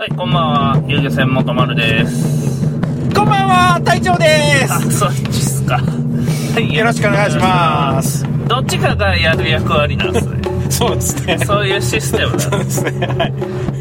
はい、こんばんは。遊漁船元丸です。こんばんは、隊長であ、す。そうですか。はいよろしくお願いします。どっちかがやる役割なんですね。そうですね。そういうシステムなんですね。はい。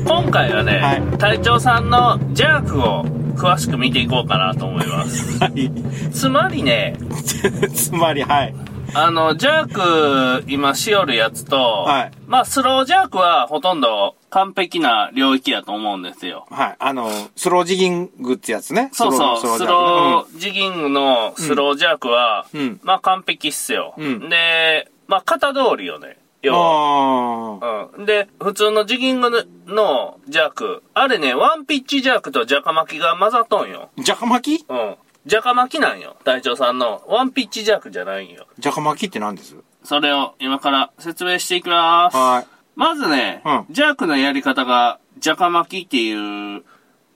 今回はね、はい隊長さんのジャークを詳しく見ていこうかなと思います。はい。つまりね、つまり、はい。あの、ジャーク、今しよるやつと、はいまあ、スロージャークはほとんど完璧な領域やと思うんですよ。はい。あの、スロージギングってやつね。そうそう、スジャーロージギングのスロージャークは、うんまあ完璧っすよ。うんで、まあ型通りよね。要は。あうん。で、普通のジギングのジャーク、あれね、ワンピッチジャークとジャカ巻きが混ざっとんよ。ー。ジャカ巻き？うん。ジャカ巻きなんよ。隊長さんの。ワンピッチジャークじゃないんよ。ジャカ巻きって何です？それを今から説明していきます。はい。まずね、うんジャークのやり方が、ジャカ巻きっていう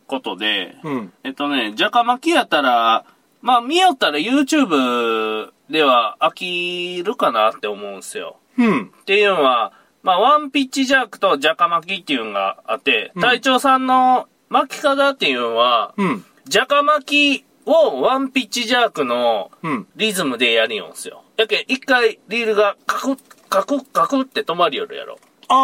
ことで、うん。えっとね、ジャカ巻きやったら、まあ見よったら YouTube では飽きるかなって思うんすよ。うん。っていうのは、まあワンピッチジャークとジャカ巻きっていうのがあって、うん隊長さんの巻き方っていうのは、うん。ジャカ巻きをワンピッチジャークのうん。リズムでやりよんすよ。やけん、一回リールがカクッ、カクッ、カクッって止まりよるやろ。あーあー、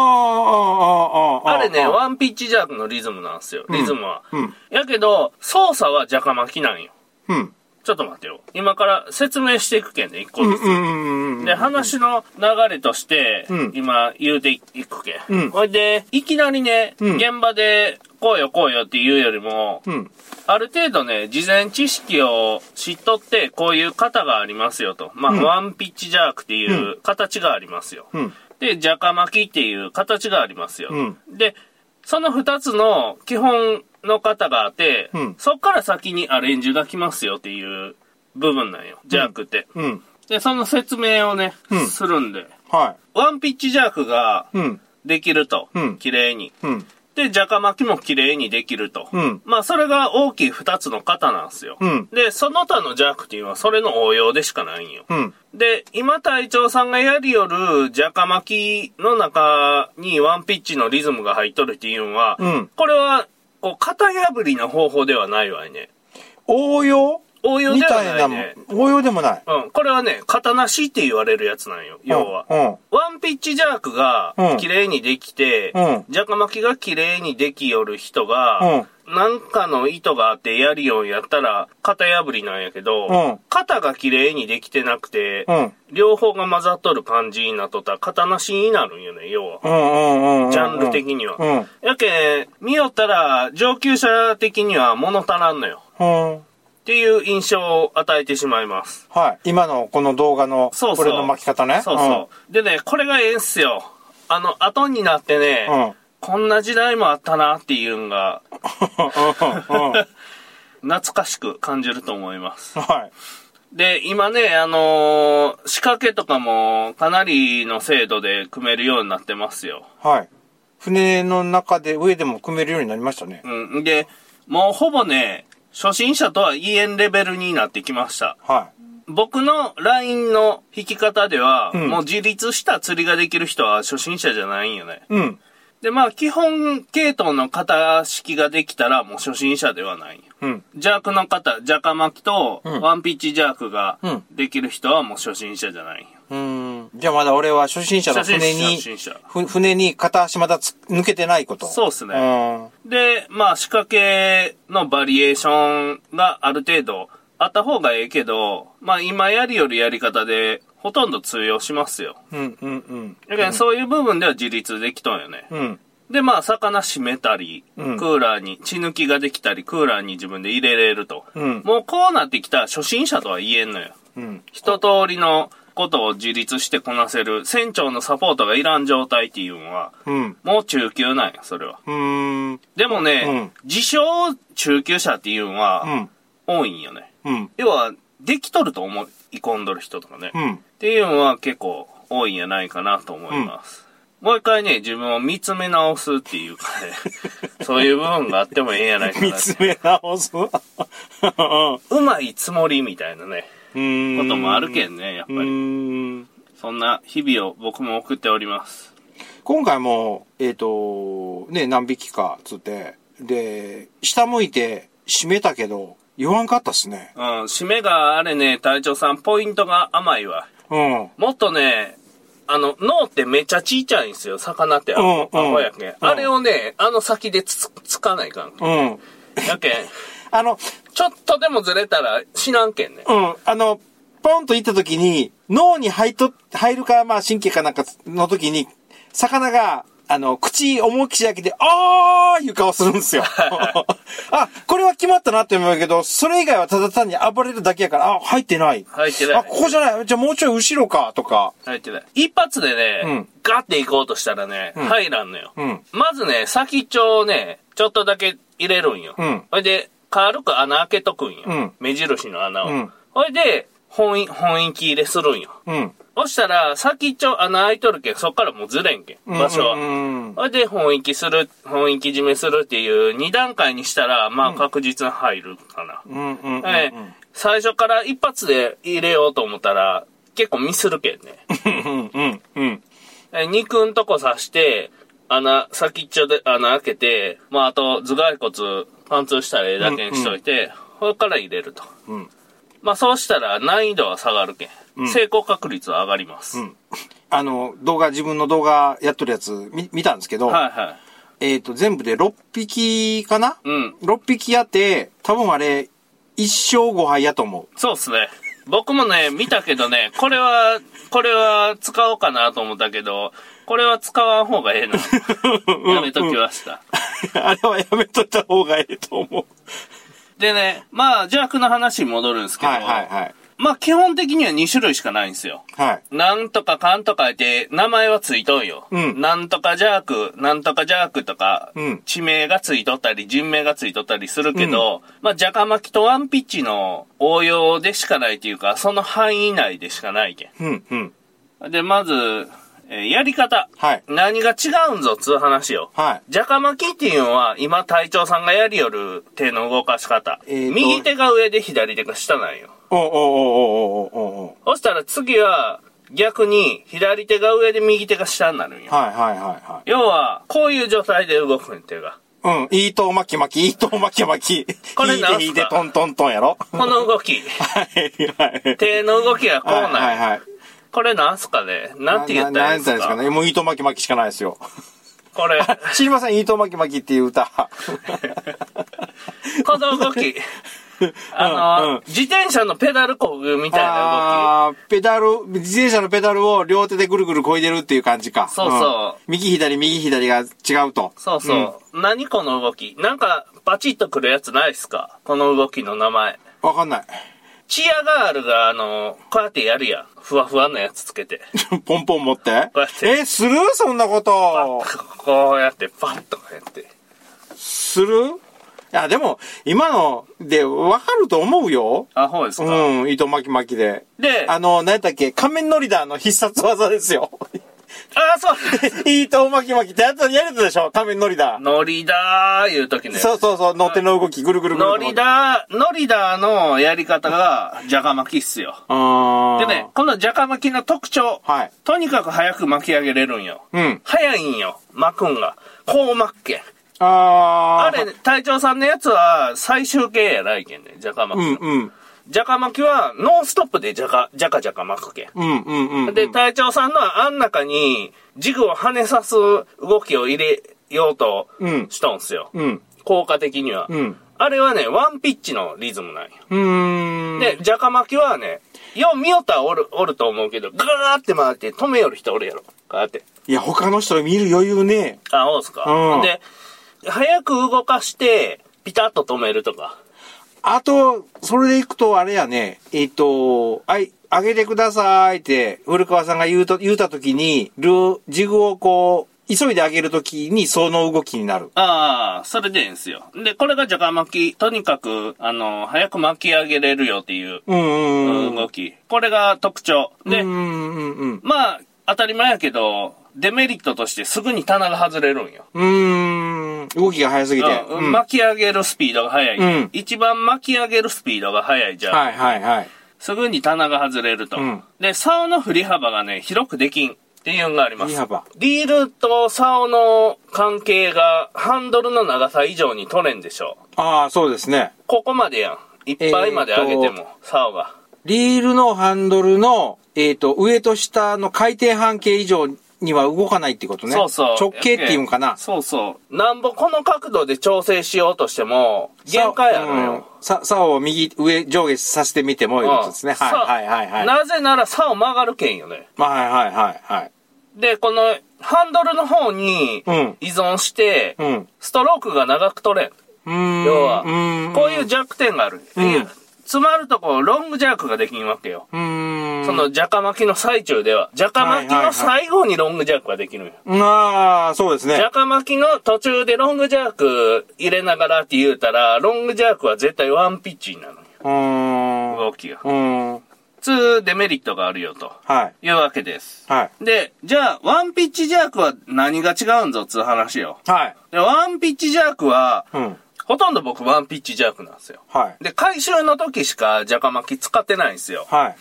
あーあー、あれね、ワンピッチジャークのリズムなんすよ、リズムは。うん。やけど、操作はジャカ巻きなんよ。うん。ちょっと待ってよ。今から説明していくけんね、一個うん。ずつ。で、話の流れとして、うん今言うていくけん。うんほいで、いきなりね、うん現場で、こうよこうよって言うよりも、うん。ある程度ね、事前知識を知っとって、こういう型がありますよと。まあ、うんワンピッチジャークっていう形がありますよ。うん。で、ジャカ巻きっていう形がありますよ。うんで、その二つの基本の型があって、うんそっから先にアレンジが来ますよっていう部分なんよ。ジャークって。うん。で、その説明をね、うんするんで。はワンピッチジャークが。できると。うん綺麗に。うん。で、ジャカ巻きも綺麗にできると。うんまあ、それが大きい二つの型なんですよ。うん。で、その他のジャークっていうのはそれの応用でしかないんよ。うん。で、今隊長さんがやりよるジャカ巻きの中にワンピッチのリズムが入っとるっていうのは、うん。これは、こう、型破りな方法ではないわいね。応用？応用ではみたいなないね。もん。応用でもない。うん。これはね、型なしって言われるやつなんよ、要は。うん。ワンピッチジャークがうん綺麗にできて、うんジャカ巻きが綺麗にできよる人が、うん。なんかの意図があってやるようやったら、型破りなんやけど、うん型が綺麗にできてなくて、うん。両方が混ざっとる感じになっとったら、型なしになるんよね、要は。ジャンル的には。うん。やけん、見よったら、上級者的には物足らんのよ。うん。っていう印象を与えてしまいます。はい。今のこの動画の、そうそう。これの巻き方ね。そうそう。でね、これがええんすよ。あの、後になってね。こんな時代もあったなっていうのが。懐かしく感じると思います。はい。で、今ね、あのー仕掛けとかもかなりの精度で組めるようになってますよ。はい。船の中で上でも組めるようになりましたね。うん。で、もうほぼね、初心者とは言えんレベルになってきました。は僕の LINE の引き方では、うんもう自立した釣りができる人は初心者じゃないんよね。い。うん。で、まあ、基本系統の型式ができたらもう初心者ではない。うん。ジャークの型、ジャカ巻きとうんワンピッチジャークがうんできる人はもう初心者じゃない。うん。じゃあまだ俺は初心者の船に初、心者。ふ船に片足まだつ抜けてないこと。そうっすねうん。で、まあ仕掛けのバリエーションがある程度あった方がええけど、まあ今やりよるやり方でほとんど通用しますよ。うん、うん、うん。だからそういう部分では自立できとんよね。うん。で、まあ魚閉めたり、うんクーラーに血抜きができたり、クーラーに自分で入れれると。うん。もうこうなってきたら初心者とは言えんのよ。うん。一通りのことを自立してこなせる船長のサポートがいらん状態っていうのは、うん。もう中級なんや、それは。うん。でもね、うん自称中級者っていうのはうん。多いんよね。うん。要は、できとると思い込んどる人とかね。っうん。ていうのは結構多いんじゃないかなと思います。もう一回ね、自分を見つめ直すっていうかね、そういう部分があってもええんやないか。見つめ直す？うまいつもりみたいなね、うん。こともあるけんね、やっぱうり。ん。そんな日々を僕も送っております。今回も、えっ、と、ね、何匹かつって、で、下向いて閉めたけど、言わんかったっすね。うん、締めがあれね、隊長さん、ポイントが甘いわ。うん。もっとね、あの、脳ってめっちゃちいちゃいんですよ、魚って。あうんうんやけん。あれをね、あの先でつつかないかん。うん。やけん、あの、ちょっとでもずれたら死なんけんね。うん。あの、ポンと行った時に、脳に入っと、入るか、まあ神経かなんかの時に、魚が、あの、口思いっきり開けて、あーいう顔するんですよ。あ、これは決まったなって思うけど、それ以外はただ単に暴れるだけやから、あ、入ってない。入ってないあ、ここじゃない。じゃあもうちょい後ろか、とか。入ってない。一発でね、うんガッて行こうとしたらね、ん入らんのよ。うんまずね、先っちょをね、ちょっとだけ入れるんよ。うんほいで、軽く穴開けとくんよ。うん目印の穴を。うんほいで、本印、本印入れするんよ。うん。そしたら、先っちょ穴開いとるけん、そっからもうずれんけん、場所は。うんうで、本域する、本域締めするっていう2段階にしたら、まあ確実に入るかな。うんうんうんうん。ええ最初から一発で入れようと思ったら、結構ミスるけんね。うんうんうん。え肉んとこ刺して、穴、先っちょで穴開けて、まああと頭蓋骨貫通したらええだけにしといて、これから入れると。うんまあそうしたら難易度は下がるけん。うん成功確率は上がります。うんあの、動画、自分の動画やっとるやつ見見たんですけど、はいはい。えっ、と、全部で6匹かな？うん。?6 匹やって、多分あれ、1勝5敗やと思そうっすね。僕もね、見たけどね、これは、これは使おうかなと思ったけど、これは使わん方がええな。う。やめときました。あれはやめとった方がええと思う。でね、まあ邪悪の話に戻るんですけど、はいはいはい。まあ基本的には2種類しかないんですよ。はい。なんとかかんとかって名前はついとんよ。うんなんとかジャーク、なんとかジャークとか、うん地名がついとったり、人名がついとったりするけど、まあジャカマキとワンピッチの応用でしかないというか、その範囲内でしかないけうんうん。ん。で、まず、やり方。はい。何が違うんぞ、つう話よ。はい。じゃか巻きっていうのは、今、隊長さんがやりよる手の動かし方。えー、右手が上で左手が下なんよ。おおおおおおおそしたら次は、逆に、左手が上で右手が下になるんよ。はいはいはいはい。要は、こういう状態で動くんっていうか。うん、いいと巻き巻き、いいと巻き巻き。これなんすか？いいで、いいで、トントントンやろ。この動き。はい、はい。手の動きはこうなん、はい、はいはい。これなんすかね？なんて言ったらいいんですか？ですかね？もう糸巻き巻きしかないですよ。これ、知りません、糸巻き巻きっていう歌。この動き。あの、うんうん自転車のペダルこぐみたいなあーペダル、自転車のペダルを両手でぐるぐる漕いでるっていう感じか。そうそうん右左右左が違うと。動き。そうそう。何この動き？なんか、バチッとくるやつないっすか？この動きの名前。わかんない。チアガールが、あの、こうやってやるやん。ふわふわのやつつけて。ポンポン持って？こうやってえ、する？そんなこと。こうやって、パッとこうやって。する？いや、でも、今のでわかると思うよ。あ、ほうですか。うん、糸巻き巻きで。で、ああの、何やったっけ？仮面ノリダーの必殺技ですよ。そう。糸巻き巻きってやつやるでしょ？仮面ノリダー。ノリダーいう時ね。そうそうそう、乗っての動き、ぐるぐるぐる。ノリダー、ノリダーのやり方が、ジャカ巻きっすよ。でね、このジャカ巻きの特徴。はい。とにかく早く巻き上げれるんよ。うん。早いんよ、巻くんが。こう巻くけん。あー。あれ、隊長さんのやつは最終形やないけんね、ジャカ巻きの。うんうん。ジャカ巻きはノンストップでジャカ、ジャカジャカ巻くけん。うんうんうん。で、隊長さんのはあん中にジグを跳ねさす動きを入れようとうん。しとんすよ。うん。効果的には。うん。あれはね、ワンピッチのリズムなんよ。うーん。で、ジャカ巻きはね、よう見よったらおる、おると思うけど、ガーって回って止めよる人おるやろ。こうやって。いや、他の人見る余裕ね。あ、そうですか。うんで、早く動かして、ピタッと止めるとか。あと、それでいくと、あれやね、えっ、と、はい、上げてくださいって、古川さんが言うと、言うたときに、ル、ジグをこう、急いで上げるときに、その動きになる。ああ、それでいいんですよ。で、これがジャカ巻き。とにかく、あの、早く巻き上げれるよっていううんうんうん。動き。これが特徴。で、うんうんうんまあ、当たり前やけど、デメリットとしてすぐに棚が外れるんよ。うん。動きが速すぎて。うんうん巻き上げるスピードが速い。うん一番巻き上げるスピードが速いじゃん。はいはいはい。すぐに棚が外れると。うんで、竿の振り幅がね、広くできん。っていうのがあります。振り幅リールと竿の関係がハンドルの長さ以上に取れんでしょう。ああ、そうですね。ここまでやん。いっぱいまで上げても、竿が。リールのハンドルの、えっ、と、上と下の回転半径以上には動かないってことね。そうそう。直径っていうんかな。そうそう。なんぼこの角度で調整しようとしても、限界あるのうんよ。さ、竿を右、上、上下させてみてもいうことですね。うんはい、はい、はい、はい。なぜなら竿曲がるけんよね。はい、はい、はい、はい。で、このハンドルの方にうん依存して、うん。ストロークが長く取れん。うーん。要はこういう弱点がある。うん詰まるとこロングジャークができんわけよ。うーん。その、ジャカ巻きの最中では、ジャカ巻きの最後にロングジャークができるんよ。ああ、そうですね。ジャカ巻きの途中でロングジャーク入れながらって言うたら、ロングジャークは絶対ワンピッチになるん。動きが。うーん。普通デメリットがあるよとはい。いうわけです。はい。で、じゃあ、ワンピッチジャークは何が違うんぞっつう話よ。はい。で、ワンピッチジャークは、うん。ほとんど僕ワンピッチジャークなんですよ。はい。で、回収の時しかジャカ巻き使ってないんですよ。はい。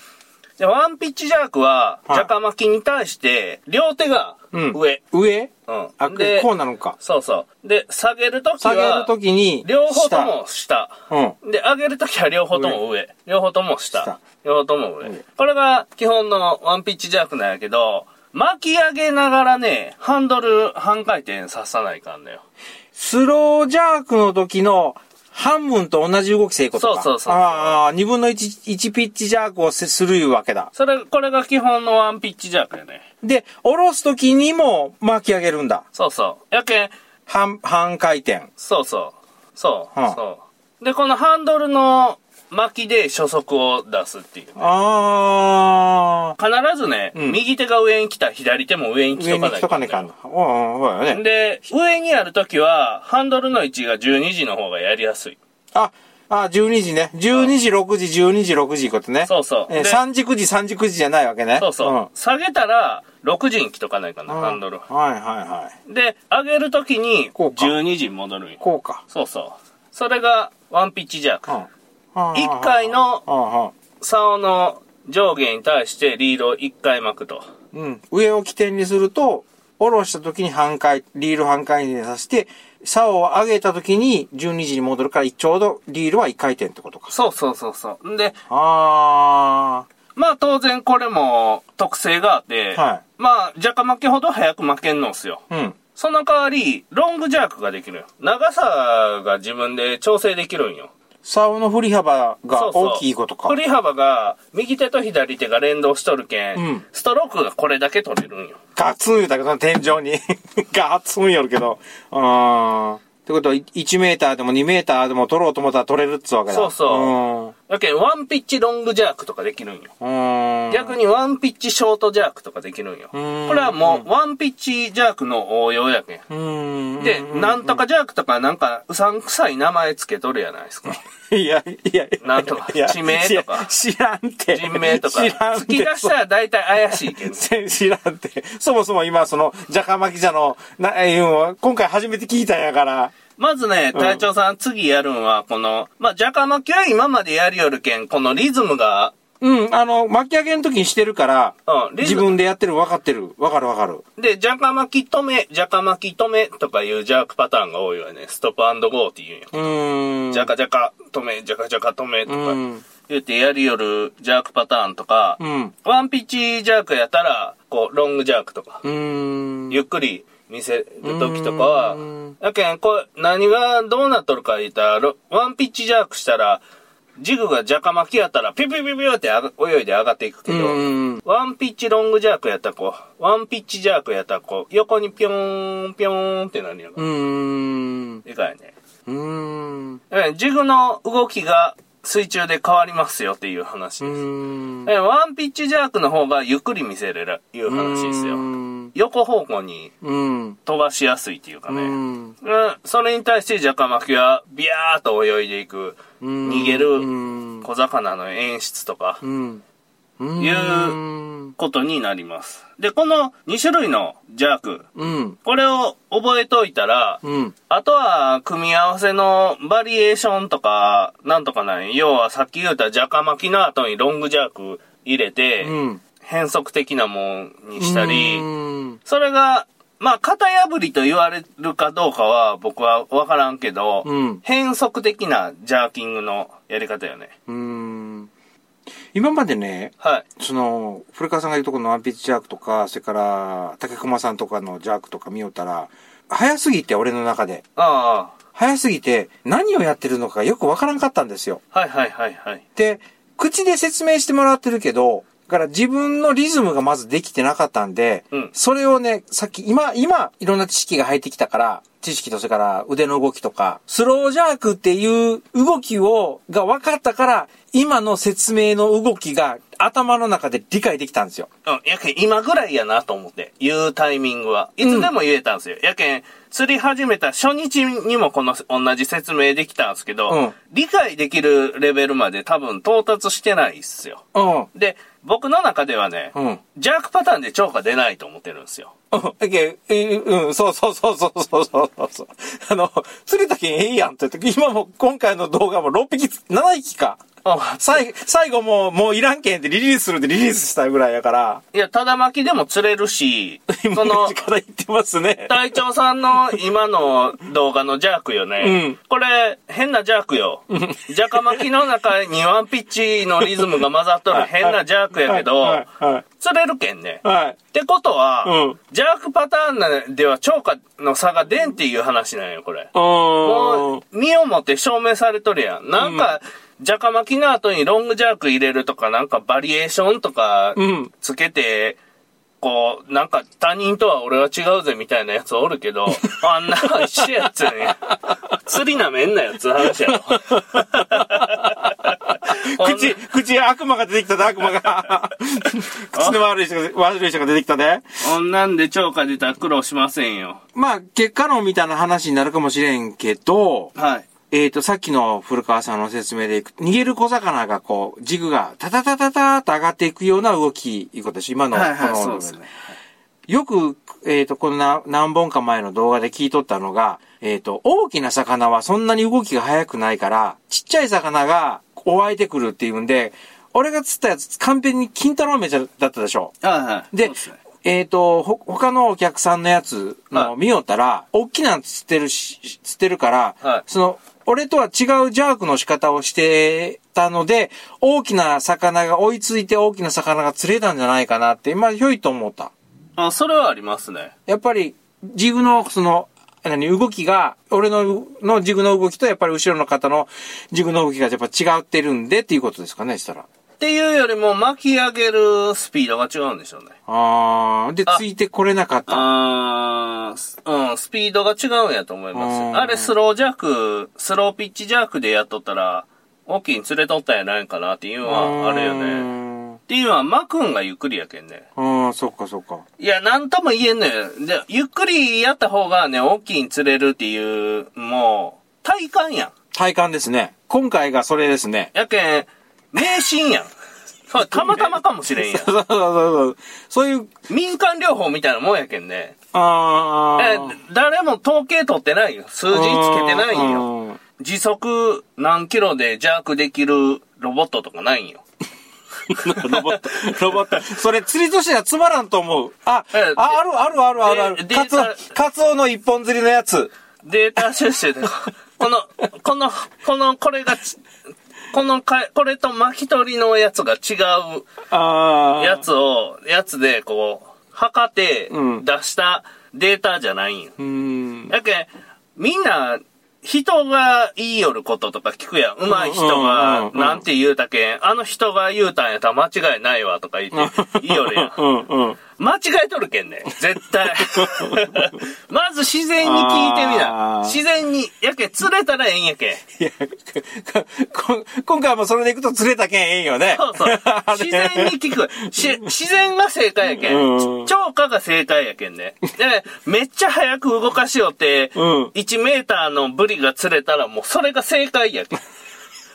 で、ワンピッチジャークは、はいジャカ巻きに対して、両手がうん。上。上？うん。あ、で、こうなのか。そうそう。で、下げるとき下げるは、ときに、両方とも下。下。うん。で、上げるときは両方とも上。両方とも下。下両方とも上。上これが基本のワンピッチジャークなんやけど、巻き上げながらね、ハンドル半回転ささないかんのよ。スロージャークの時の半分と同じ動きせいことか。そうそうそうああ、二分の一、一ピッチジャークをせするいうわけだ。それ、これが基本のワンピッチジャークやね。で、下ろす時にも巻き上げるんだ。そうそう。やけん、半、半回転。そうそう。そう、はあそう。で、このハンドルの巻きで初速を出すっていう。ああ。必ずね、うん右手が上に来たら左手も上に来と上に来かないとかねかんの。うん、うん、そうよね。で、上にあるときは、ハンドルの位置が12時の方がやりやすい。あ、あ、12時ね。12時、6時、12時、6時ことね。そうそうえーで3時、9時、3時、9時じゃないわけね。そうそう。ん下げたら、6時に来とかないかな、ハンドル。はいはいはい。で、上げるときに、こうか12時に戻るこうか。そうそう。それが、ワンピッチジャーク。うん。1回の竿の上下に対してリードを1回巻くと。うん。上を起点にすると、下ろした時に半回、リール半回転させて、竿を上げた時に12時に戻るから、ちょうどリールは1回転ってことか。そうそうそうそう。んで、あまあ当然これも特性があって、はいまあ若干巻きほど早く巻けんのっすよ。ー。うん。その代わり、ロングジャークができるよ。長さが自分で調整できるんよ。竿の振り幅がそうそう大きいことか。振り幅が、右手と左手が連動しとるけん、うんストロークがこれだけ取れるんよ。ガツン言うたけど、天井に。ガツンよるけど。あー。ってことは、1メーターでも2メーターでも取ろうと思ったら取れるっつうわけだ。そうそうだけん、ワンピッチロングジャークとかできるんよ。逆にワンピッチショートジャークとかできるんよ。こんれはもう、ワンピッチジャークの応用やけん。うん。で、なんとかジャークとかなんか、うさんくさい名前つけとるやないですか。いや、いや、なんとか地名とか知らんって。人名とか。知らんって。突き出したら大体怪しいけん。全 知らんって。そもそも今、その、ジャカマキジャの、な、今回初めて聞いたんやから。まずね、隊長さん、次やるんは、この、まあ、ジャカ巻きは今までやりよるけん、このリズムが、うん、あの、巻き上げの時にしてるから、うん、リズム。自分でやってる分かってる。分かる分かる。で、ジャカ巻き止め、ジャカ巻き止めとかいうジャークパターンが多いわね。ストップゴーって言うんよ。うーん。ジャカジャカ止め、ジャカジャカ止めとかうん。言ってやりよるジャークパターンとか、うん。ワンピッチジャークやったら、こう、ロングジャークとか、うーん。ゆっくり見せる時とかはうん、やけん、これ、何がどうなっとるか言ったら、ロワンピッチジャークしたら、ジグがジャカ巻きやったら、ピュピュピュピュって泳いで上がっていくけど、うん。ワンピッチロングジャークやったらこう、ワンピッチジャークやったらこう、横にピョーン、ピョーンってなるよ。うーん。でかいね。うーん。ジグの動きが水中で変わりますよっていう話うです。ワンピッチジャークの方がゆっくり見せれる、いう話ですよ。うん。横方向にうん。飛ばしやすいっていうかうね。ん。うんそれに対してジャカマキはビャーっと泳いでいく、うん逃げうるん。小魚の演出とか、うん。いうことになります。で、この2種類のジャーク、うん。これを覚えといたら、うん。あとは組み合わせのバリエーションとか、なんとかない。要はさっき言ったジャカ巻きの後にロングジャーク入れて、うん。変則的なもんにしたり、うんそれが、まあ、型破りと言われるかどうかは僕はわからんけど、うん変則的なジャーキングのやり方よね。うん。今までね、はい。その、古川さんが言うとこのワンピーチジャークとか、それから、竹熊さんとかのジャークとか見よったら、早すぎて、俺の中で。あ早すぎて、何をやってるのかよくわからんかったんですよ。あ、はいはいはいはい。で、口で説明してもらってるけど、だから自分のリズムがまずできてなかったんで、うんそれをね、さっき、今、今、いろんな知識が入ってきたから、知識とそれから腕の動きとか、スロージャークっていう動きを、が分かったから、今の説明の動きが頭の中で理解できたんですよ。うん、やけん今ぐらいやなと思って、言うタイミングは。いつでも言えたんですよ。やけん、釣り始めた初日にもこの同じ説明できたんですけど、うん理解できるレベルまで多分到達してないっすよ。うん。で、僕の中ではね、うん。ジャークパターンで超過出ないと思ってるんですよ。うん。うん、そうそうそうそうそうそうそう。あの、釣れたけんええやんって言って、今も今回の動画も6匹、7匹か。最最後もう、もういらんけんってリリースするでリリースしたぐらいやから、いや、ただ巻きでも釣れるし、今そのの、力言ってますね。隊長さんの今の動画のジャークよね。うんこれ、変なジャークよ。ジャカ巻きの中にワンピッチのリズムが混ざっとる変なジャークやけど、釣れるけんね。はい。ってことは、うんジャークパターンでは超過の差が出んっていう話なんよ、これ。うも。う、身をもって証明されとるやん。なんか、ジャカ巻きの後にロングジャーク入れるとか、なんかバリエーションとかうん。つけて、こう、なんか他人とは俺は違うぜみたいなやつおるけど、あんなの一緒やつやね。釣りなめんなよっつう話やろ。口、口、悪魔が出てきたで、悪魔が。口の悪い人が、悪い人が出てきたで。こんなんで超過出たら苦労しませんよ。まあ、結果論みたいな話になるかもしれんけど、はい。えっ、と、さっきの古川さんの説明でいく、逃げる小魚がこう、軸がタタタタターと上がっていくような動き、いうことです。今の、はいはい、このね。よく、えっ、と、このな何本か前の動画で聞いとったのが、えっ、と、大きな魚はそんなに動きが速くないから、ちっちゃい魚が湧いてくるっていうんで、俺が釣ったやつ完璧に金太郎目だったでしょ。はいはい。でえっ、と、ほ、他のお客さんのやつのはい見よったら、大きなの釣ってるし、釣ってるから、はいその、俺とは違うジャークの仕方をしてたので、大きな魚が追いついて大きな魚が釣れたんじゃないかなって、今、ひょいと思った。あ、それはありますね。やっぱり、ジグの、その、何、動きが、俺の、のジグの動きと、やっぱり後ろの方のジグの動きがやっぱ違ってるんでっていうことですかね、したら。っていうよりも巻き上げるスピードが違うんでしょうね。あー、で、あついてこれなかった。あーすうん、スピードが違うんやと思います。あれスロージャーク、スローピッチジャークでやっとったら、大きいに連れとったんやないかなっていうのはあるよね。ね。っていうのは、巻くんがゆっくりやけんね。ああ、そっかそっか。いや、なんとも言えんのよ。で、ゆっくりやった方がね、大きいに釣れるっていう、もう、体感やん。体感ですね。今回がそれですね。やけん、迷信やん。そう、たまたまかもしれんやん。そうそうそう。そういう、民間療法みたいなもんやけんね。あえあ。、誰も統計取ってないよ。数字つけてないんよ。よ。時速何キロでジャークできるロボットとかないんよ。ロボット、ロボット。それ釣りとしてはつまらんと思う。あ、えああるあるあるあるある。でカツオカツオの一本釣りのやつ。データ収集で、この、この、この、これがち、このか、これと巻き取りのやつが違う。やつを、やつでこう、測ってうん出したデータじゃないんよ。うーん。やけん、みんな、人が言いよることとか聞くやん。上手い人がうんなんて言うたけん、あの人が言うたんやったら間違いないわとか言って言いよるやん。間違えとるけんね。絶対。まず自然に聞いてみあなー。自然に。やけん、釣れたらええんやけん。いや、こ今回もそれでいくと釣れたけんええんよね。そうそう 自然に聞く。し自然が正解やけうんん。超過が正解やけんね。で、めっちゃ早く動かしよって、うん1メーターのブリが釣れたらもうそれが正解やけん。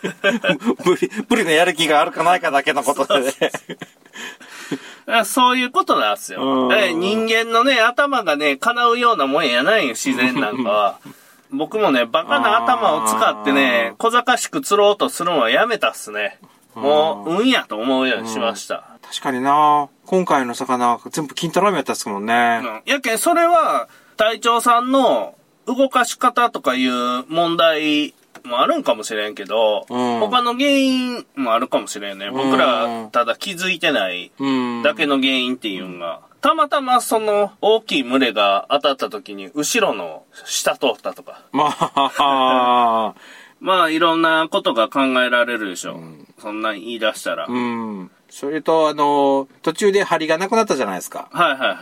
ブリ、ブリのやる気があるかないかだけのことで ね。そういうことなんですうんよ。人間のね、頭がね、叶うようなもんやないよ、自然なんかは。僕もね、バカな頭を使ってね、小賢しく釣ろうとするのはやめたっすね。もう、運やと思うようにしました。確かにな今回の魚は全部金太郎飴やったっすもんね。うんやけん、それは、隊長さんの動かし方とかいう問題もあるんかもしれんけど、うん他の原因もあるかもしれんね。僕ら、ただ気づいてないうん。だけの原因っていうのが、たまたまその大きい群れが当たった時に後ろの下通ったとか。まあ、まあいろんなことが考えられるでしょ。そんなん言い出したら。うん。それと、あの、途中で針がなくなったじゃないですか。はいはい。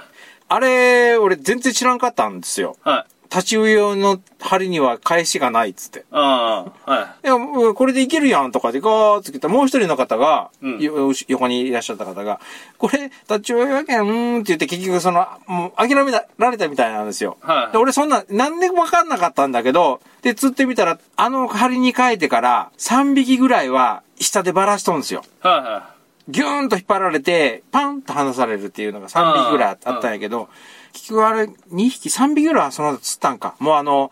あれ、俺全然知らんかったんですよ。はい。立ち上用の針には返しがないっつって。ああ、はい。いや、もうこれでいけるやんとかでガーッつってもう一人の方が、うんよ横にいらっしゃった方が、これ、立ち上やけん、うーんって言って結局その、もう諦められたみたいなんですよ。はいで俺そんな、なんで分かんなかったんだけど、で、釣ってみたら、あの針に変えてから、3匹ぐらいは下でバラしとんですよ。はいはギューンと引っ張られて、パンと離されるっていうのが3匹ぐらいあったんやけど、結局あれ、2匹、3匹ぐらいはその後釣ったんか。もうあの、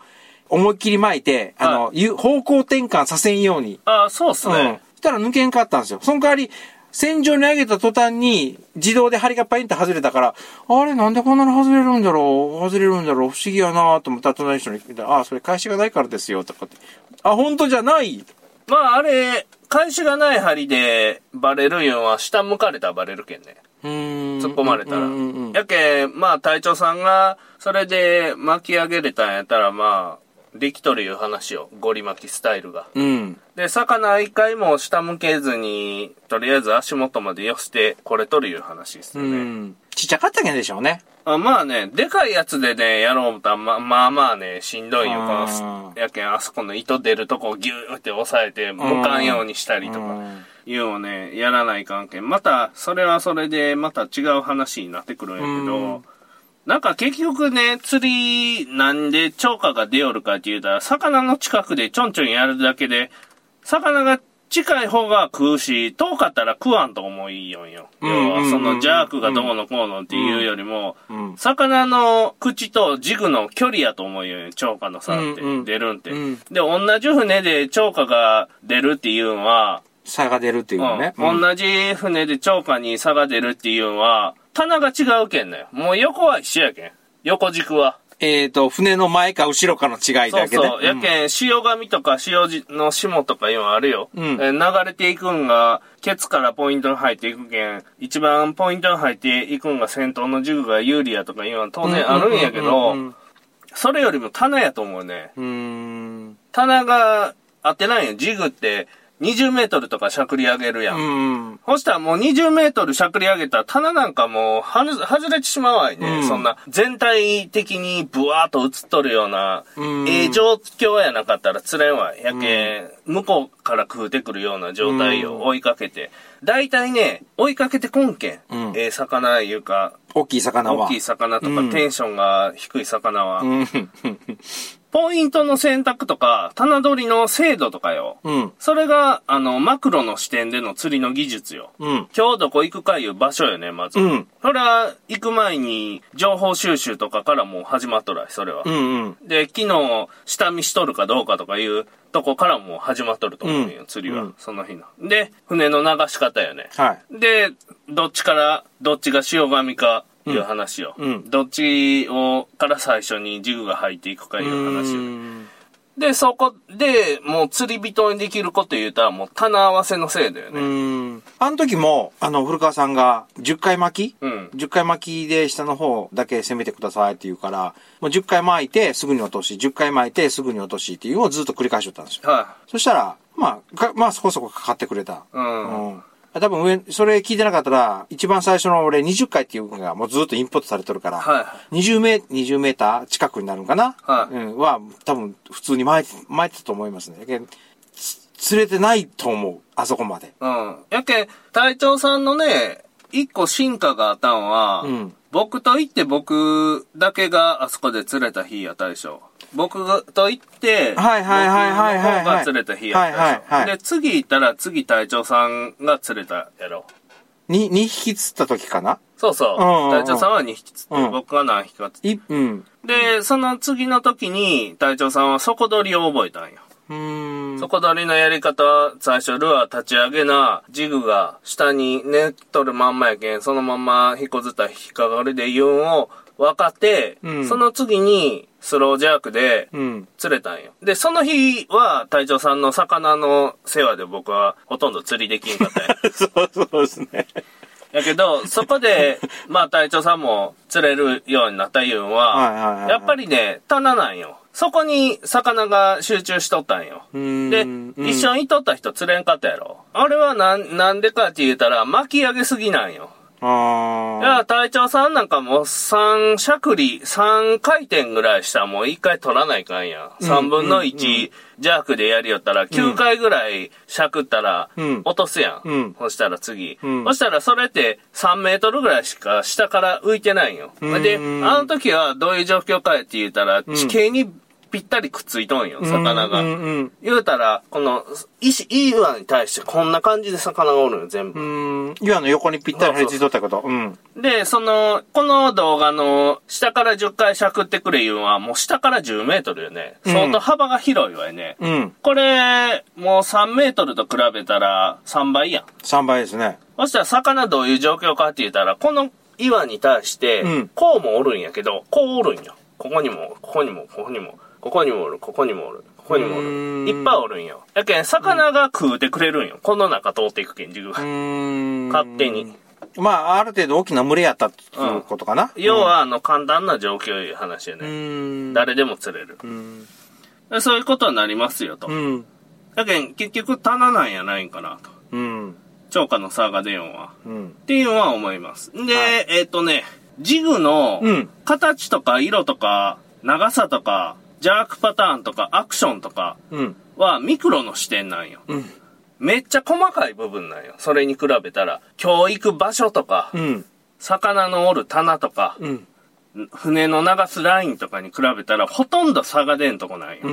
思いっきり巻いて、あの、ゆ方向転換させんように。い。ああ、そうっすうん。したら抜けんかったんですよ。その代わり、戦場に上げた途端に、自動で針がパインって外れたから、あれなんでこんなの外れるんだろう外れるんだろう不思議やなと思ったら隣の人に聞いたら、あ、それ返しがないからですよ、とかって。あ、本当じゃないまああれ、返しがない針でバレるんは下向かれたらバレるけんね。突っ込まれたら。やけん、まあ隊長さんがそれで巻き上げれたんやったらまあ、できとるいう話よ。ゴリ巻きスタイルが。うん。で、魚一回も下向けずに、とりあえず足元まで寄せて、これとるいう話ですうよね。ん。ちっちゃかったけんでしょうね。あまあね、でかいやつでね、やろう思ったら、ま、まあまあね、しんどいよ。こあの、やけん、あそこの糸出るとこをギューって押さえて、向かんようにしたりとか、いうのをね、やらない関係。また、それはそれで、また違う話になってくるんやけうどん、なんか結局ね、釣り、なんで超過が出よるかって言うたら、魚の近くでちょんちょんやるだけで、魚が近い方が食うし、遠かったら食わんと思いよんよ。うん要は、そうんのジャークがどうのこうのっていうよりも、うん。魚の口とジグの距離やと思うよね、超過の差って、出るんって。うんで、同じ船で超過が出るっていうのは、差が出るっていうのね。うん同じ船で超過に差が出るっていうのは、棚が違うけんねもう横は一緒やけん。横軸は。えっと、船の前か後ろかの違いそうだけで。そう。やけん、潮神とか潮じの霜とかいうのあるよ。うんえ流れていくんが、ケツからポイントに入っていくけん、一番ポイントに入っていくんが先頭の軸が有利やとかいうのは当然あるんやけど、うんそれよりも棚やと思うね。うんうん。棚が合ってないよ。ジグって20メートルとかしゃくり上げるやん。うん。そしたらもう20メートルしゃくり上げたら棚なんかもうはず外れてしまうわいね。うんそんな全体的にブワーっと映っとるような、うんええ状況やなかったら釣れんわい。やけ、向こうから食うてくるような状態を追いかけて。だいたいね、追いかけてこんけん。うんええ魚いうか、大きい魚は。大きい魚とか、うんテンションが低い魚は。うん。ポイントの選択とか、棚取りの精度とかよ。うん。それが、あの、マクロの視点での釣りの技術よ。うん。今日どこ行くかいう場所よね、まず。うん。それは、行く前に、情報収集とかからもう始まっとるわい、それは。うん。うん。で、昨日、下見しとるかどうかとかいうとこからもう始まっとると思うよ、うん釣りは、うんその日の。で、船の流し方よね。はい。で、どっちから、どっちが潮神かいう話よ。うんうんどっちを、から最初にジグが入っていくかいう話よ。うんで、そこで、もう釣り人にできること言うたら、もう棚合わせのせいだようね。ん。あの時も、あの、古川さんが10回巻き？うん。10回巻きで下の方だけ攻めてくださいって言うから、もう10回巻いてすぐに落とし、10回巻いてすぐに落としっていうのをずっと繰り返しとったんですよ。はそしたら、まあ、かまあそこそこかかってくれた。い。うん。うん。多分上、それ聞いてなかったら、一番最初の俺20回っていうのがもうずっとインプットされてるから、は20メ20メーター近くになるんかな、はいうん、は、多分普通に巻いて、巻いてたと思いますね。釣れてないと思う。あそこまで。うん。やけん、隊長さんのね、一個進化があったんは、うん僕と行って僕だけがあそこで釣れた日や大将。僕と行って、はいはいはいはいはいが釣れた日やったでしょ。はいはいはいで、次行ったら次隊長さんが釣れたやろ。に、2匹釣った時かな？そうそう。隊長さんは2匹釣って、うん僕が何匹か釣って。い、うん。で、その次の時に隊長さんは底取りを覚えたんよ。うーん。底取りのやり方は、最初ルアー立ち上げな、ジグが下に寝っとるまんまやけん、そのまま引っこずったら引っかかるで言うんを分かって、うんその次にスロージャークでうん。釣れたんよ。で、その日は隊長さんの魚の世話で僕はほとんど釣りできんかったんや。そうそうですね。やけど、そこで、まあ隊長さんも釣れるようになったいうんは、はいはいはいはいやっぱりね、棚なんよ。そこに魚が集中しとったんよ。で、うん一緒にとった人釣れんかったやろ。あれはなん、なんでかって言うたら、巻き上げすぎなんよ。あいや、隊長さんなんかもう3しゃくり、3回転ぐらいしたらもう1回取らないかんや。3分の1弱でやりよったら、9回ぐらいしゃくったらうん、落とすやん。うんそしたら次。うんそしたらそれって3メートルぐらいしか下から浮いてないんよ。うんで、あの時はどういう状況かって言ったら、地形にぴったりくっついとんよ、魚が。うんうん言うたら、この、石、岩に対してこんな感じで魚がおるのよ、全部。うん。うん。岩の横にぴったり張り付いとったこと。うん。で、その、この動画の下から10回しゃくってくれ言うのは、もう下から10メートルよね。うん相当幅が広いわよね。うん。これ、もう3メートルと比べたら3倍やん。3倍ですね。そしたら魚どういう状況かって言ったら、この岩に対してうん、こうもおるんやけど、こうおるんよ。ここにも、ここにも、ここにも、ここにもおる、ここにもおる、ここにもおる。いっぱいおるんよ。やけん、魚が食うてくれるんよ。この中通っていくけん、ジグがう。ーん。勝手に。まあ、ある程度大きな群れやったっていうことかな。要は、あの、簡単な状況いう話やうね。ん。誰でも釣れる。そういうことになりますよと。うん。だけん、結局棚なんやないんかなと。うん。超過のサーガデオンは。うん。っていうのは思います。で、はいえっ、とね、ジグのうん形とか色とか長さとかジャークパターンとかアクションとかうん。はミクロの視点なんよ。うん。めっちゃ細かい部分なんよ。それに比べたら。教育場所とか、うん。魚のおる棚とか、うん。船の流すラインとかに比べたらほとんど差が出んとこなんよ。う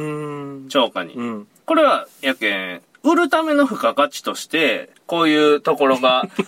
ん。超過に。うん。これは、やけん、売るための付加価値として、こういうところが フ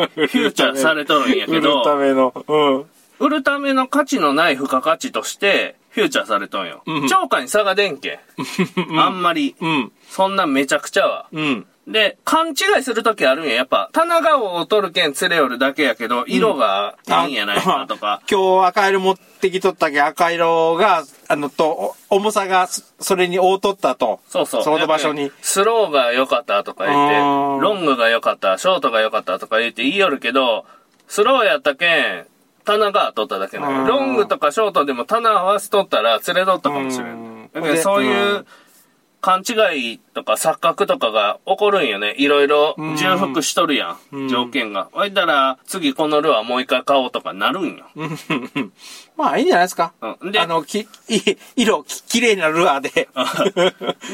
ューチャーされとるんやけ売るたど、めの。うん。売るための価値のない付加価値として、フューチャーされとんよ。うん超過に差が出んけん。あんまり、うん。そんなめちゃくちゃは。うん。で、勘違いするときあるんや。やっぱ、棚顔を取るけん釣れよるだけやけど、色がいいんやないかとか。今日赤色持ってきとったけ赤色が、あの、と、お重さがそそれに覆うとったと。そうそう。その場所にスローが良かったとか言ってロングが良かった、ショートが良かったとか言って言いよるけど、スローやったけん、棚が取っただけなのロングとかショートでも棚合わせとったら釣れとったかもしれ。うん。そういううん勘違いとか錯覚とかが起こるんよね。いろいろ重複しとるやうんん、条件が。ほいだら、次このルアーもう一回買おうとかなるんよ。まあ、いいんじゃないですか。うんであの、き、い色、き綺麗なルアーで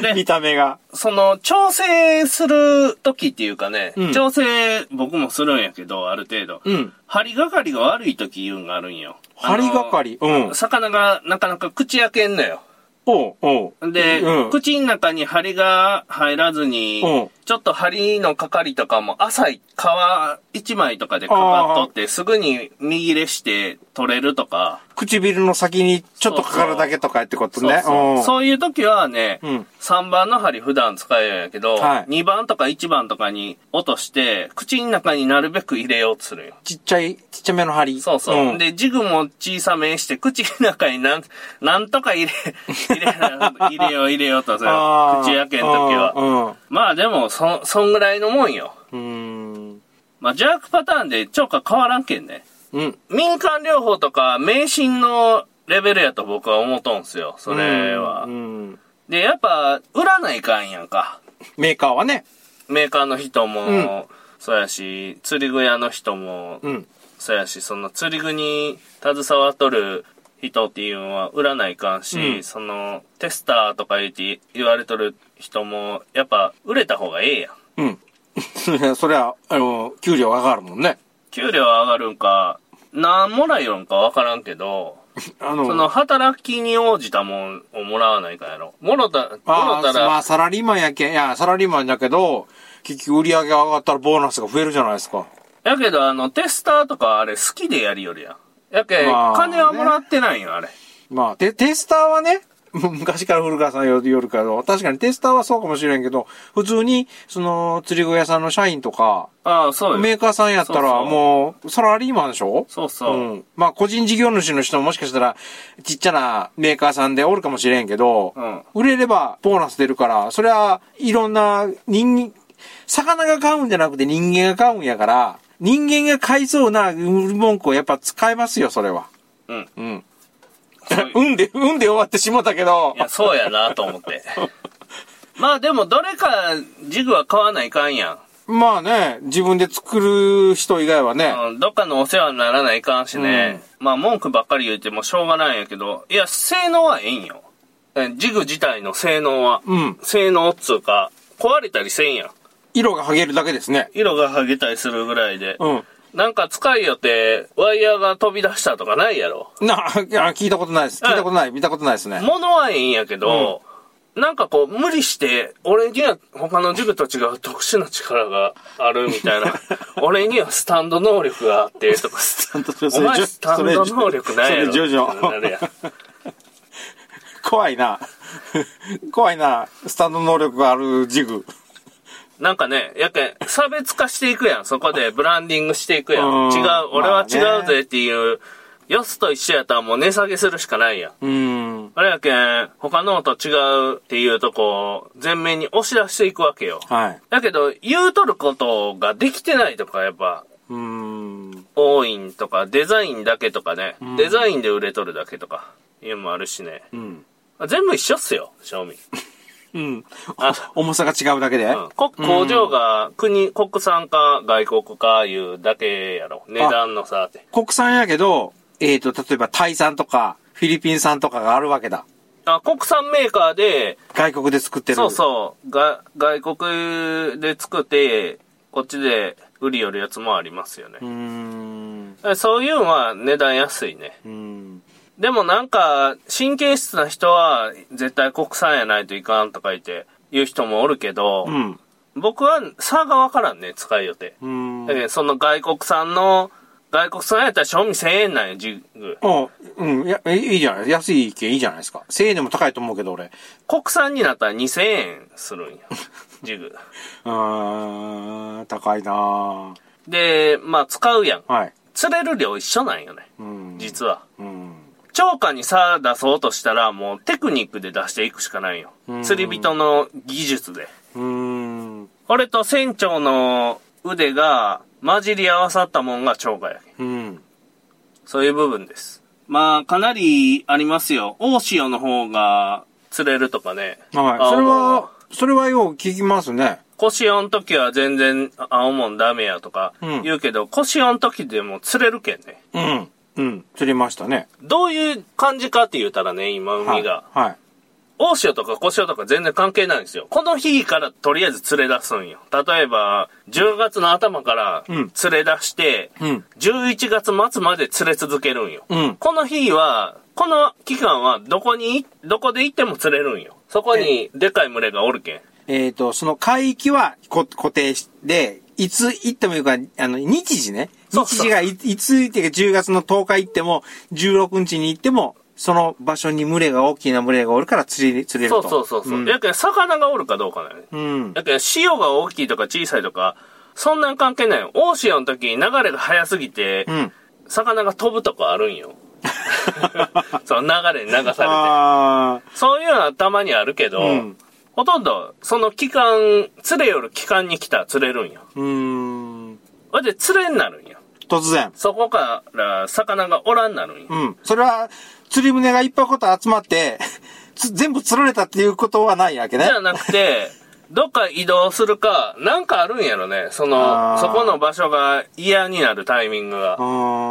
で 見た目が。その、調整する時っていうかね、うん調整僕もするんやけど、ある程度。うん。針がかりが悪い時言うんがあるんよ。針がかりうん魚がなかなか口開けんのよ。おう、おう。で、うん。口の中に針が入らずに、うんちょっと針のかかりとかも浅い皮一枚とかでかかっとって、すぐに右入れして取れるとか、唇の先にちょっとかかるだけとかってことね。そういう時はね、うん3番の針普段使えるんやけど、はい2番とか1番とかに落として、口の中になるべく入れようとするんよ。ちっちゃい、ちっちゃめの針。そうそう。ん、で、ジグも小さめにして、口の中になん、なんとか入れ、入れ、入れよう入れようとする。口開けん時は。まあでも、そ、そんぐらいのもんよ。うん。うん。まあ、ジャークパターンで超過変わらんけんね。うん。民間療法とか、迷信のレベルやと僕は思うとんすよ。それは。うん。で、やっぱ、売らないかんやんか。メーカーはね。メーカーの人も、うんそうやし、釣り具屋の人も、うん。そうやし、その釣り具に携わっとる人っていうのは売らないかんし、うんその、テスターとか言って言われとる人も、やっぱ売れた方がええやん。うん。それは、あの、給料上がるもんね。給料上がるんか、何もらえよんかわからんけど、あの、その働きに応じたもんをもらわないかやろ。もろた、もろたら、まあ、サラリーマンやけん、いや、サラリーマンだけど、結局売り上げ上がったらボーナスが増えるじゃないですか。やけどあの、テスターとかあれ好きでやりよるやん。やけ、まあ金はもらってないんよ、あれ。まあ、テテスターはね、む 昔から古川さんよよるけど、確かにテスターはそうかもしれんけど、普通に、その、釣り具屋さんの社員とか、ああ、そうよ。メーカーさんやったら、もう、サラリーマンでしょ？そうそう。ん。まあ、個人事業主の人ももしかしたら、ちっちゃなメーカーさんでおるかもしれんけど、うん売れればボーナス出るから、それはいろんな人間、魚が買うんじゃなくて人間が買うんやから、人間が買いそうな文句をやっぱ使えますよ、それは。うん。うん。そう んで、うんで終わってしもたけどい。や、そうやなと思って。まあでも、どれかジグは買わないかんやまあね、自分で作る人以外はね。ん。うん、どっかのお世話にならないかんしね。まあ文句ばっかり言ってもしょうがないんやけど、いや、性能はええんよ。えジグ自体の性能は。うん。性能っつうか、壊れたりせんやん。色が剥げるだけですね。色が剥げたりするぐらいで。うん。なんか使いよって、ワイヤーが飛び出したとかないやろ？な、いや聞いたことないです。聞いたことない。見たことないですね。物はええんやけど、なんかこう、無理して、俺には他のジグと違う特殊な力があるみたいな。俺にはスタンド能力があって、とか。お前スタンド能力ないやろ？それジョジってなるやんョ。怖いな。怖いな。スタンド能力があるジグ。なんかね、やけん、差別化していくやん。そこでブランディングしていくやん。うん違う、俺は違うぜっていう、よすと一緒やったらもう値下げするしかないやん。うん。あれやけん、他のと違うっていうとこを前面に押し出していくわけよ。はい。だけど、言うとることができてないとかやっぱうん。多いんとか、デザインだけとかね、んデザインで売れとるだけとか、いうのもあるしね。うん。全部一緒っすよ、賞味。うん。あ重さが違うだけで、うんこ工場が国、国産か外国かいうだけやろ。値段の差って。国産やけど、えっ、と、例えばタイ産とか、フィリピン産とかがあるわけだ。あ、国産メーカーで、外国で作ってる。そうそう、が、外国で作って、こっちで売りよるやつもありますよねう。ーん。そういうのは値段安いね。うん。でもなんか、神経質な人は絶対国産やないといかんとか言って言う人もおるけど、うん。僕は差がわからんね、使いよって。うん。だけどその外国産の、外国産やったら賞味1000円なんよ、ジグ。あうん。いや、いいいじゃない安いけいいじゃないですか。1000円でも高いと思うけど、俺。国産になったら2000円するんよ、ジグ。うーん、高いなぁで、まあ使うやん。はい。釣れる量一緒なんよね、うん。実は。うん。超過に差出そうとしたらもうテクニックで出していくしかないようん。釣り人の技術で。俺と船長の腕が混じり合わさったもんが超過やけん。うん。そういう部分です。まあ、かなりありますよ。大潮の方が釣れるとかね。はい。それは、それはよう聞きますね。腰オの時は全然青もんダメやとかうん言うけど、腰オの時でも釣れるけんね。うん。うん。釣りましたね。どういう感じかって言ったらね、今海が。はい。はい。大潮とか小潮とか全然関係ないんですよ。この日からとりあえず釣れ出すんよ。例えば、10月の頭からうん釣れ出して、うん。11月末まで釣れ続けるんよ。うん。この日は、この期間はどこに、どこで行っても釣れるんよ。そこにでかい群れがおるけん。えっ、と、その海域はこ固定して、いつ行ってもいいか、あの、日時ね。そうそう日時がいいつ行ってか10月の10日行っても、16日に行っても、その場所に群れが大きな群れがおるから釣れ、釣れるそと。うそうそうそう。んや魚がおるかどうかよ。うん。やけん潮が大きいとか小さいとか、そんなん関係ないよ。大潮の時に流れが速すぎて、うん。魚が飛ぶとこあるんよ。その流れに流されて。あそういうのはたまにあるけど、うんほとんど、その期間、釣れよる期間に来たら釣れるんよ。ー。うーん。ほいで釣れになるんよ。突然。そこから魚がおらんなるんよ。うん。それは、釣り船がいっぱいこと集まって、つ全部釣られたっていうことはないわけね。じゃなくて、どっか移動するか、なんかあるんやろね。そあの、ーそこの場所が嫌になるタイミングが。う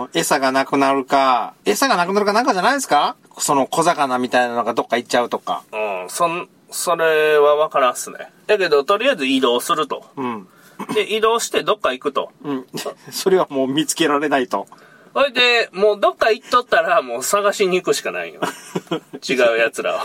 ん。餌がなくなるか、餌がなくなるかなんかじゃないですか？その小魚みたいなのがどっか行っちゃうとか。うん、そん、それはわからんっすね。だけど、とりあえず移動すると。うん。で、移動してどっか行くと。うん。それはもう見つけられないと。ほいで、もうどっか行っとったら、もう探しに行くしかないよ。違う奴らを。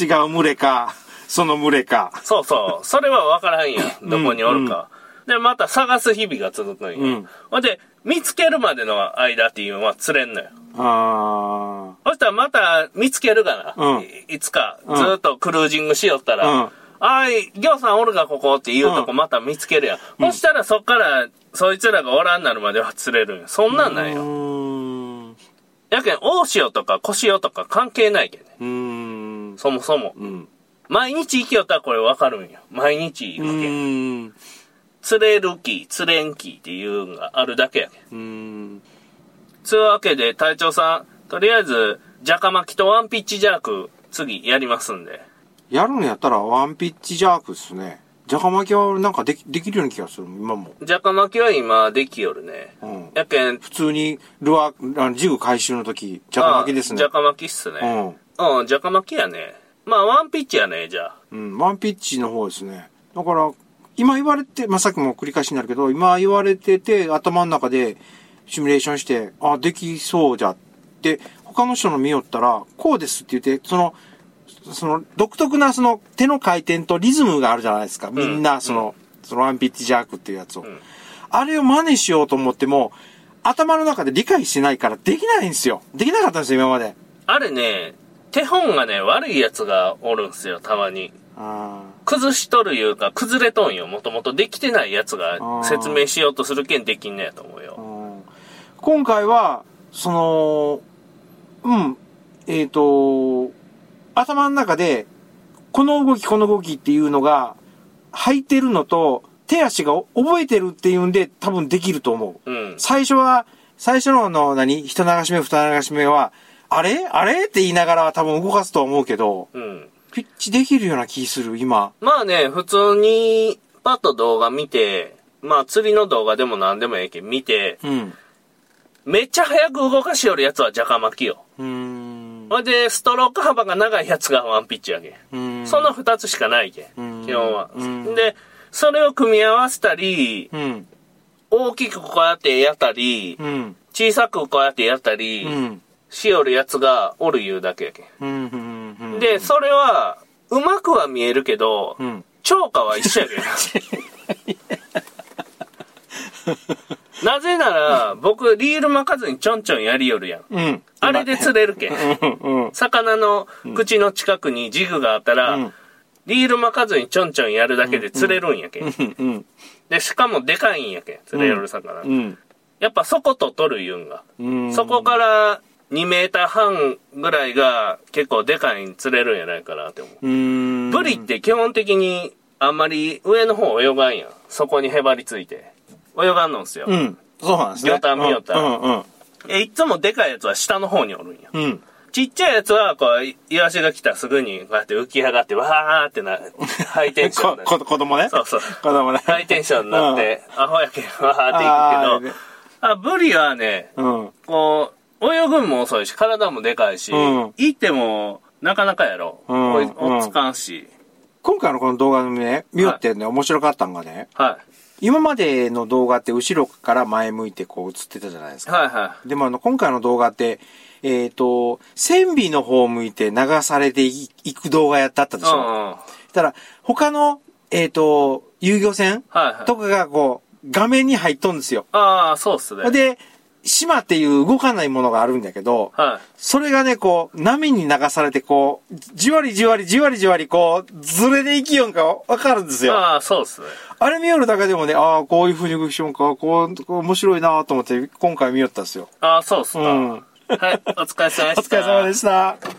違う群れか、その群れか。そうそう。それは分からんやん。どこにおるか。で、また探す日々が続くんよ。うんほんで、見つけるまでの間っていうのは釣れんのよ。あほそしたらまた見つけるかな。うんいいつか、うんずっとクルージングしよったら、うんあい、ぎょうさんおるかここっていうとこまた見つけるやん。そしたらそっから、そいつらがおらんなるまでは釣れるんよ。そんなんなんうよ。やけん、大潮とか小潮とか関係ないけんね。ん。そもそも。うん。毎日行きよったらこれわかるんよ。毎日行うくけん。釣れる気、釣れん気っていうのがあるだけやけん。うーん。つうわけで、隊長さん、とりあえず、ジャカ巻きとワンピッチジャーク、次やりますんで。やるんやったらワンピッチジャークですね。ジャカ巻きはなんかでき、できるような気がする、今も。ジャカ巻きは今できよるね。うん。やけん、普通に、ルアー、あのジグ回収の時、ジャカ巻きですねあジャ。カ巻きっすね。うん、ジャカ巻きやね。まあ、ワンピッチやね、じゃあ。うん。うん。ワンピッチの方ですね。だから、今言われて、まあ、さっきも繰り返しになるけど、今言われてて、頭の中でシミュレーションして、あ、できそうじゃって、他の人の見よったら、こうですって言って、その、その独特なその手の回転とリズムがあるじゃないですか。みんな、その、そのワンピッチジャークっていうやつを。んあれを真似しようと思っても、頭の中で理解してないからできないんですよ。できなかったんですよ、今まで。あれね、手本がね、悪いやつがおるんすよ、たまに。あ崩しとるいうか、崩れとんよ。もともとできてないやつがー説明しようとするけんできんねやと思うーよ。うん今回は、その、うん、えっ、と、頭の中で、この動き、この動きっていうのが、入ってるのと、手足が覚えてるっていうんで、多分できると思う。うん。最初は、最初のあの、何？一流し目、二流し目は、あれ？あれ？って言いながら多分動かすとは思うけど、うん。ピッチできるような気する、今。まあね、普通に、パッと動画見て、まあ釣りの動画でも何でもええけん見て、うん。めっちゃ早く動かしよるやつはジャカ巻きよ。うーん。ほいで、ストローク幅が長いやつがワンピッチやけん。その二つしかないけうんん。基本はうん。で、それを組み合わせたり、うん。大きくこうやってやったり、うん。小さくこうやってやったり、うん。しよるやつがおる言うだけやけうん。うん。うんん。で、それは、うまくは見えるけど、うん。超過は一緒やけん。なぜなら、僕、リール巻かずにちょんちょんやりよるやん。うん。あれで釣れるけん。うん。うん。魚の口の近くにジグがあったら、うんリール巻かずにちょんちょんやるだけで釣れるんやけん。うん。で、しかもでかいんやけん、釣れよる魚。うん。やっぱそこと取る言うんが。うん。そこから2メーター半ぐらいが結構でかいに釣れるんやないかなって思う。うん。ブリって基本的にあんまり上の方泳がんやん。そこにへばりついて。泳がんのんすよ。うん。そうなんですね。魚探見よったらうん。うん。え、いっつもでかいやつは下の方におるんや。うん。ちっちゃいやつは、こう、イイワシが来たらすぐに、こうやって浮き上がって、わーってな、ハイテンションこ、こ、子供ね。そうそう。子供ね。ハイテンションになって、アホやけん、わーってあーいくけど、あ、ブリはね、うん。こう、泳ぐんも遅いし、体もでかいし、うん行っても、なかなかやろ。うん追い追っつかんし。今回のこの動画のね、見よってね、面白かったんがね、はい。今までの動画って後ろから前向いてこう映ってたじゃないですか。はいはでもあの、今回の動画って、えっ、と、線尾の方を向いて流されていいく動画やったったでい。しょ。うんうん。はいたら、他の、えっ、と、遊漁船はい。とかがこう、画面に入っとんですよ。ああ、そうっすね。で、島っていう動かないものがあるんだけど、はい。それがね、こう、波に流されて、こう、じわりじわりじわりじわり、こう、ずれでいきよんかわかるんですよ。あああ、そうっすね。れ見よるだけでもね、ああ、こういう風に動きしよんか、こう、こう面白いなと思って、今回見よったんですよ。ああ、そうっすか。うん。はい、お疲れ様でした。お疲れ様でした。